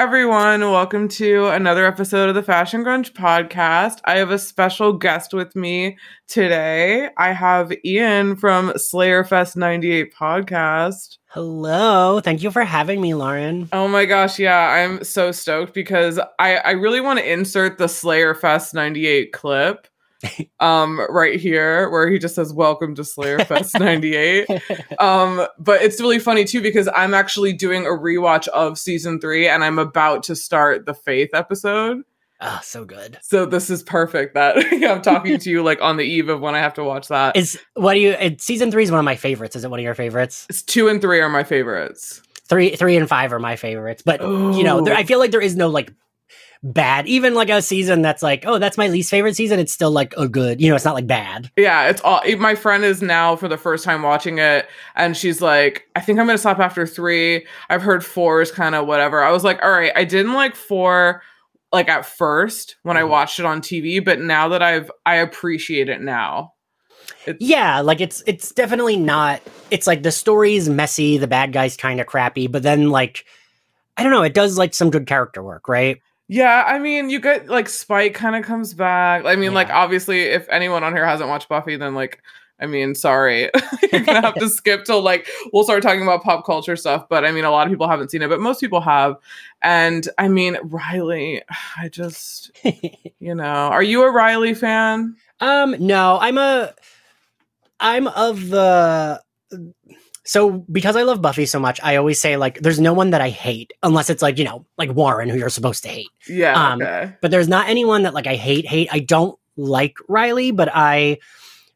Everyone, welcome to another episode of the Fashion Grunge podcast. I have a special guest with me today. I have Ian from Slayerfest 98 podcast. Hello. Thank you for having me, Lauren. Oh my gosh, yeah, I'm so stoked because I, I really want to insert the Slayerfest 98 clip um right here where he just says welcome to slayer fest 98 um but it's really funny too because i'm actually doing a rewatch of season three and i'm about to start the faith episode Oh, so good. so this is perfect that i'm talking to you like on the eve of when i have to watch that Is what do you? It, season three is one of my favorites. Is it one of your favorites? it's two and three are my favorites Three, three, and five are my favorites. But you know, there, I feel like there is no like bad. Even like a season that's like, oh, that's my least favorite season. It's still like a good. You know, it's not like bad. Yeah, it's all. My friend is now for the first time watching it, and she's like, "I think I'm gonna stop after three. I've heard four is kind of whatever." I was like, "All right, I didn't like four, like at first when I Mhm. watched it on TV, but now that I've, I appreciate it now." It's, Yeah, like it's it's definitely not. It's like the story's messy. The bad guy's kind of crappy, but then like. I don't know. It does like some good character work, right? Yeah. I mean, you get like Spike kind of comes back. I mean, like obviously, if anyone on here hasn't watched Buffy, then like. I mean, sorry. You're gonna have to skip till like we'll start talking about pop culture stuff, but I mean a lot of people haven't seen it, but most people have. And I mean, Riley, I just you know, are you a Riley fan? Um, no, I'm a, I'm of the. So because I love Buffy so much, I always say like, there's no one that I hate unless it's like you know like Warren, who you're supposed to hate. Yeah, Um, okay. But there's not anyone that like I hate. Hate. I don't like Riley, but I,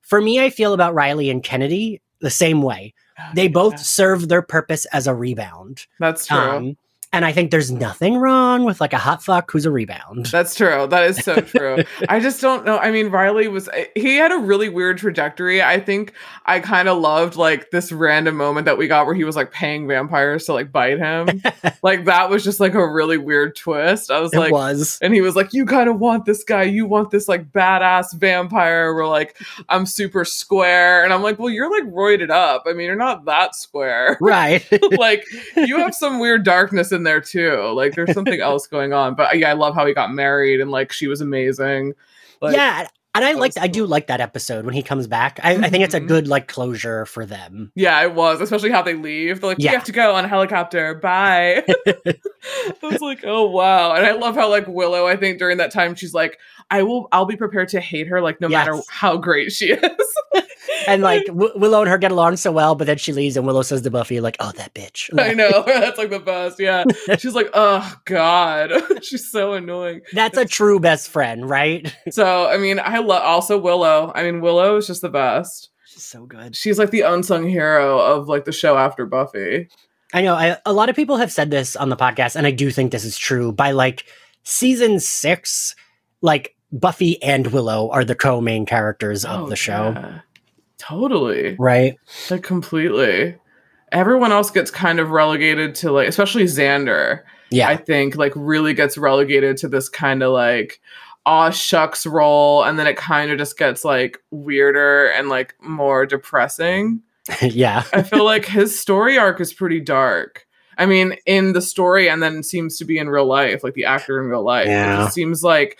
for me, I feel about Riley and Kennedy the same way. They both Yeah, serve their purpose as a rebound. That's true. Um, and I think there's nothing wrong with like a hot fuck who's a rebound. That's true. That is so true. I just don't know. I mean, Riley was eh, he had a really weird trajectory. I think I kind of loved like this random moment that we got where he was like paying vampires to like bite him. like that was just like a really weird twist. I was it like was. and he was like, You kind of want this guy. You want this like badass vampire. We're like, I'm super square. And I'm like, Well, you're like roided up. I mean, you're not that square. Right. like, you have some weird darkness in there too. Like, there's something else going on. But yeah, I love how he got married and like she was amazing. Like, yeah, and I like I do like that episode when he comes back. I, I think it's a Mhm. good like closure for them. Yeah, it was, especially how they leave. They're like, Yeah. you have to go on a helicopter. Bye. I was like, oh wow. And I love how like Willow, I think during that time, she's like, I will I'll be prepared to hate her, like no matter how great she is. And like w- Willow and her get along so well, but then she leaves, and Willow says to Buffy, like, "Oh, that bitch." I know. That's like the best. Yeah. She's like, oh God. she's so annoying. That's a true best friend, right? So I mean, I love also Willow. I mean, Willow is just the best. She's so good. She's like the unsung hero of like the show after Buffy. I know. I, a lot of people have said this on the podcast, and I do think this is true. By like season six, like Buffy and Willow are the co-main characters of Oh, the show, yeah. Totally. right? Like completely. Everyone else gets kind of relegated to like, especially Xander. Yeah, I think like really gets relegated to this kind of like aw shucks role, and then it kind of just gets like weirder and like more depressing. yeah, I feel like his story arc is pretty dark. I mean, in the story, and then seems to be in real life, like the actor in real life. It Yeah. just seems like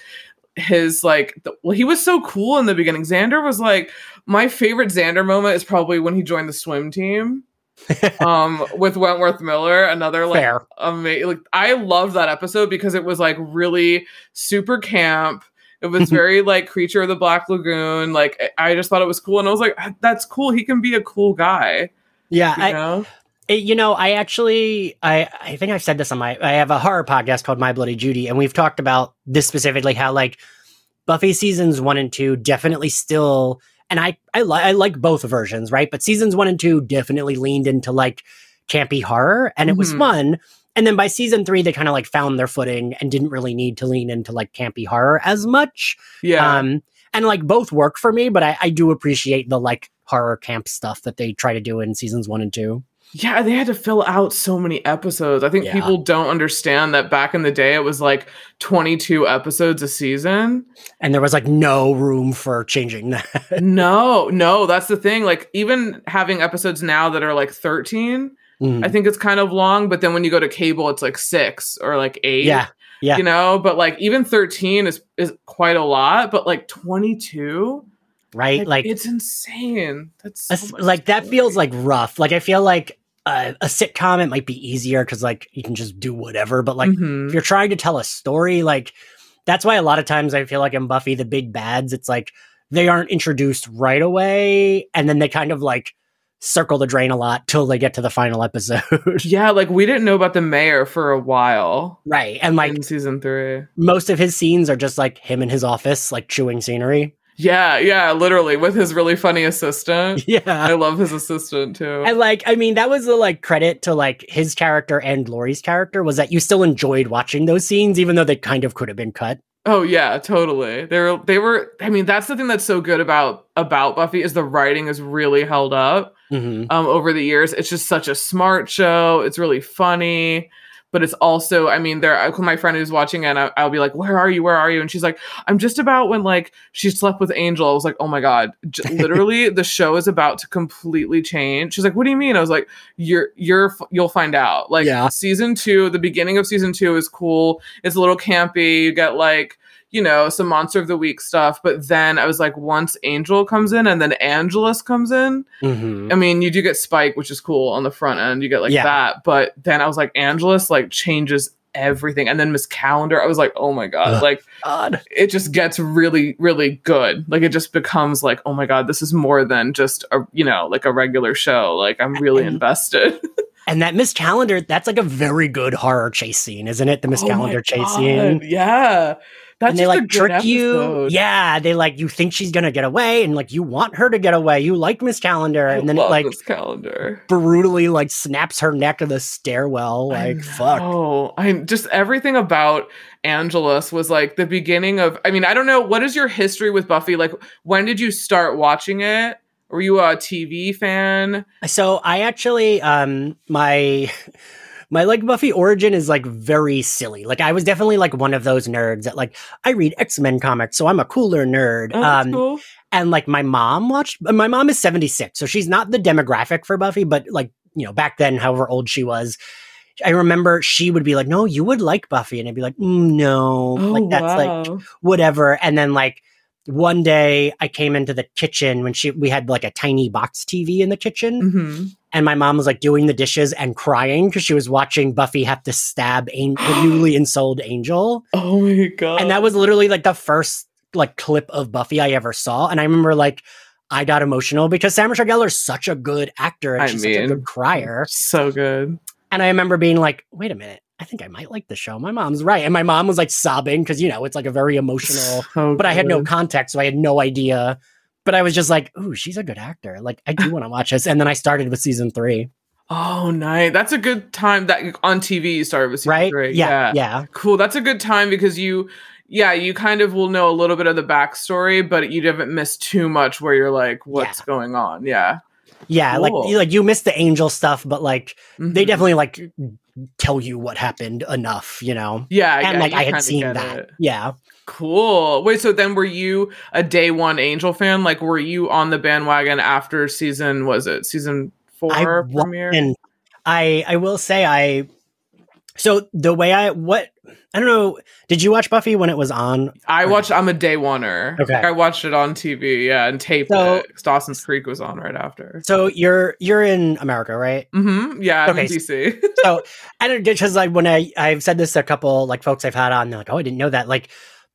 his like the, well, he was so cool in the beginning. Xander was like my favorite Xander moment is probably when he joined the swim team. um with Wentworth Miller, another like amazing like I love that episode because it was like really super camp. It was very like creature of the Black Lagoon. Like I just thought it was cool, and I was like, "That's cool. He can be a cool guy." Yeah, You I, know? You know, I actually, I, I think I've said this on my, I have a horror podcast called My Bloody Judy, and we've talked about this specifically, how like Buffy seasons one and two definitely still, and I, I, li- I like both versions, right? But seasons one and two definitely leaned into like campy horror, and it was Mhm. fun. And then by season three, they kind of like found their footing and didn't really need to lean into like campy horror as much. Yeah. Um, and like both work for me, but I, I do appreciate the like horror camp stuff that they try to do in seasons one and two. Yeah, they had to fill out so many episodes. I think Yeah. people don't understand that back in the day it was like 22 episodes a season. and there was like no room for changing that. no, no, that's the thing. Like even having episodes now that are like 13, Mhm. I think it's kind of long, but then when you go to cable, it's like six or like eight. yeah, yeah. You know, but like even 13 is is quite a lot, but like 22, right. Like, it's insane. That's so much like that feels like rough. Like I feel like uh, a sitcom it might be easier because like you can just do whatever. But like Mhm. if you're trying to tell a story, like that's why a lot of times I feel like in Buffy the big bads, it's like they aren't introduced right away, and then they kind of like circle the drain a lot till they get to the final episode. yeah, like we didn't know about the mayor for a while. right. And like in season three. most of his scenes are just like him in his office, like chewing scenery. Yeah, yeah, literally with his really funny assistant. Yeah. I love his assistant too. And like, I mean, that was the like credit to like his character and Laurie's character was that you still enjoyed watching those scenes, even though they kind of could have been cut. Oh yeah, totally. They were they were I mean that's the thing that's so good about about Buffy is the writing is really held up hmm um over the years. It's just such a smart show. It's really funny, but it's also I mean there my friend who's watching it and I, I'll be like, "Where are you? Where are you?" and she's like, "I'm just about when like she slept with Angel." I was like, "Oh my god, J- literally the show is about to completely change." She's like, "What do you mean?" I was like, "You're you're f- you'll find out." Like Yeah. season 2, the beginning of season 2 is cool. It's a little campy. You get like you know, some monster of the week stuff. But then I was like, once Angel comes in and then Angelus comes in, hmm I mean, you do get Spike, which is cool on the front end. You get like Yeah. that. But then I was like, Angelus like changes everything. And then Miss Calendar, I was like, oh my God. Ugh. Like God. it just gets really, really good. Like it just becomes like, oh my God, this is more than just a you know, like a regular show. Like I'm really And- invested. And that Miss Calendar, that's like a very good horror chase scene, isn't it? The Miss Oh Calendar chase God, scene. Yeah. That's and they like trick you. Yeah, they like you think she's gonna get away, and like you want her to get away. You like Miss Calendar, I and then it like this calendar. brutally like snaps her neck to the stairwell. Like fuck. Oh, I just everything about Angelus was like the beginning of. I mean, I don't know what is your history with Buffy. Like, when did you start watching it? Were you a TV fan? So I actually um my my like Buffy origin is like very silly. Like I was definitely like one of those nerds that like I read X-Men comics, so I'm a cooler nerd. Oh, um cool. and like my mom watched my mom is 76, so she's not the demographic for Buffy, but like, you know, back then however old she was, I remember she would be like, "No, you would like Buffy." And I'd be like, mm, "No." Oh, like that's like whatever. And then like one day I came into the kitchen when she we had like a tiny box TV in the kitchen Mhm. and my mom was like doing the dishes and crying because she was watching Buffy have to stab An- the newly ensouled Angel. Oh my god! And that was literally like the first like clip of Buffy I ever saw. And I remember like I got emotional because Sarah Michelle Gellar is such a good actor and I she's such a good crier. so good. And I remember being like, wait a minute, I think I might like the show. My mom's right. And my mom was like sobbing because, you know, it's like a very emotional, So but I had no context. So I had no idea. But I was just like, ooh, she's a good actor. Like, I do want to watch this. And then I started with season three, Oh, nice. That's a good time. That on TV you started with season right? three. Yeah. Yeah. Cool. That's a good time because you, yeah, you kind of will know a little bit of the backstory, but you haven't missed too much where you're like, what's going on? Yeah. Yeah. Like, you, like you missed the angel stuff, but like they Mhm. definitely like tell you what happened enough, you know? yeah, And like you I had seen that. it. Yeah. Cool. Wait, so then were you a day one Angel fan? Like, were you on the bandwagon after season? Was it season four I premiere? And I I will say I so the way I what I don't know, did you watch Buffy when it was on? I watched. I'm a day oneer. Okay. I watched it on TV. Yeah, and taped So- it. Dawson's Creek was on right after. So you're you're in America, right? Mm-hmm. Yeah, Okay, in DC. so I don't because like when I I've said this to a couple like folks I've had on, they're like, oh, I didn't know that. Like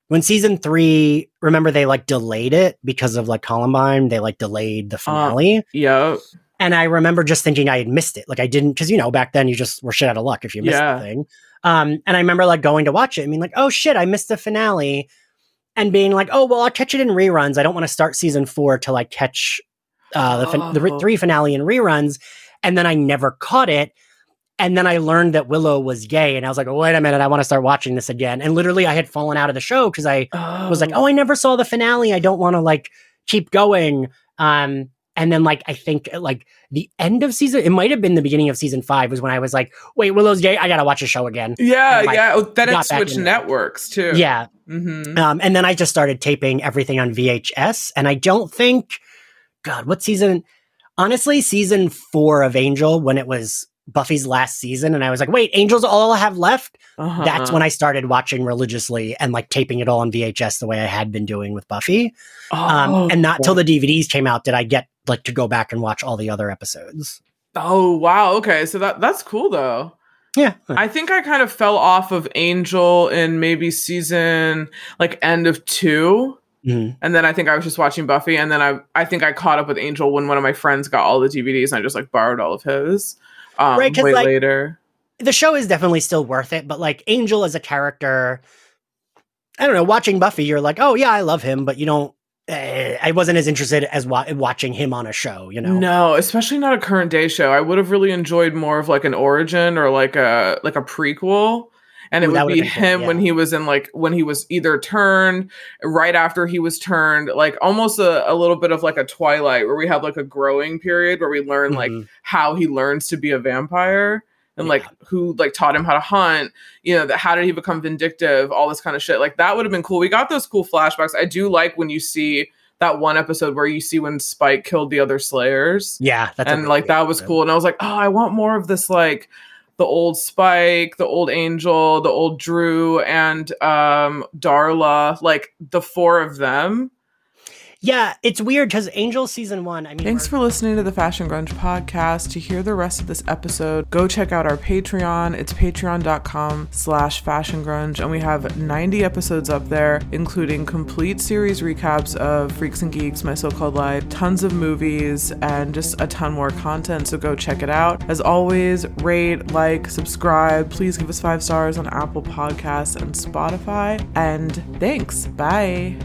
when season three, remember they like delayed it because of like Columbine, they like delayed the finale. yep. And I remember just thinking I had missed it. Like I didn't because you know, back then you just were shit out of luck if you missed Yeah. the thing. Um, and I remember like going to watch it and being like, oh shit, I missed the finale. And being like, oh well, I'll catch it in reruns. I don't want to start season four till I catch uh, the, fin- the Oh. three finale in reruns. And then I never caught it. And then I learned that Willow was gay, and I was like, wait a minute, I want to start watching this again. And literally, I had fallen out of the show because I was like, oh, I never saw the finale. I don't want to like keep going. Um, and then like I think like the end of season, it might have been the beginning of season five was when I was like, wait, Willow's gay. I gotta watch a show again. yeah, like, yeah. Oh, then it switched networks too. Yeah. Mm-hmm. Um, and then I just started taping everything on VHS, and I don't think, God, what season? Honestly, season four of Angel when it was Buffy's last season, and I was like, wait, Angels all have left. Uh-huh. That's when I started watching religiously and like taping it all on VHS the way I had been doing with Buffy. Um, Oh, and not till the DVDs came out did I get like to go back and watch all the other episodes. oh wow. Okay, so that that's cool though. Yeah. I think I kind of fell off of Angel in maybe season like end of two. Mhm. And then I think I was just watching Buffy, and then I I think I caught up with Angel when one of my friends got all the DVDs, and I just like borrowed all of his. Um, Right, 'cause, way like- later. The show is definitely still worth it, but like Angel as a character, I don't know, watching Buffy, you're like, oh yeah, I love him, but you don't. eh, I wasn't as interested as wa- watching him on a show, you know. No, especially not a current day show. I would have really enjoyed more of like an origin or like a like a prequel. And it Ooh, would be good, him when he was in like when he was either turned right after he was turned, like almost a, a little bit of like a twilight where we have like a growing period where we learn like Mhm. how he learns to be a vampire and Yeah. like who like taught him how to hunt you know that how did he become vindictive all this kind of shit. Like that would have been cool. We got those cool flashbacks. I do like when you see that one episode where you see when spike killed the other slayers. Yeah, that's and like that was cool. And i was like oh i want more of this like the old spike the old angel the old Dru and um darla like the four of them Yeah, it's weird because Angel season one. I mean, Thanks for listening to the Fashion Grunge podcast. To hear the rest of this episode, go check out our Patreon. It's patreon.com slash fashion grunge. And we have 90 episodes up there, including complete series recaps of Freaks and Geeks, My So-Called Life, tons of movies, and just a ton more content. So go check it out. As always, rate, like, subscribe. Please give us five stars on Apple Podcasts and Spotify. And thanks. Bye.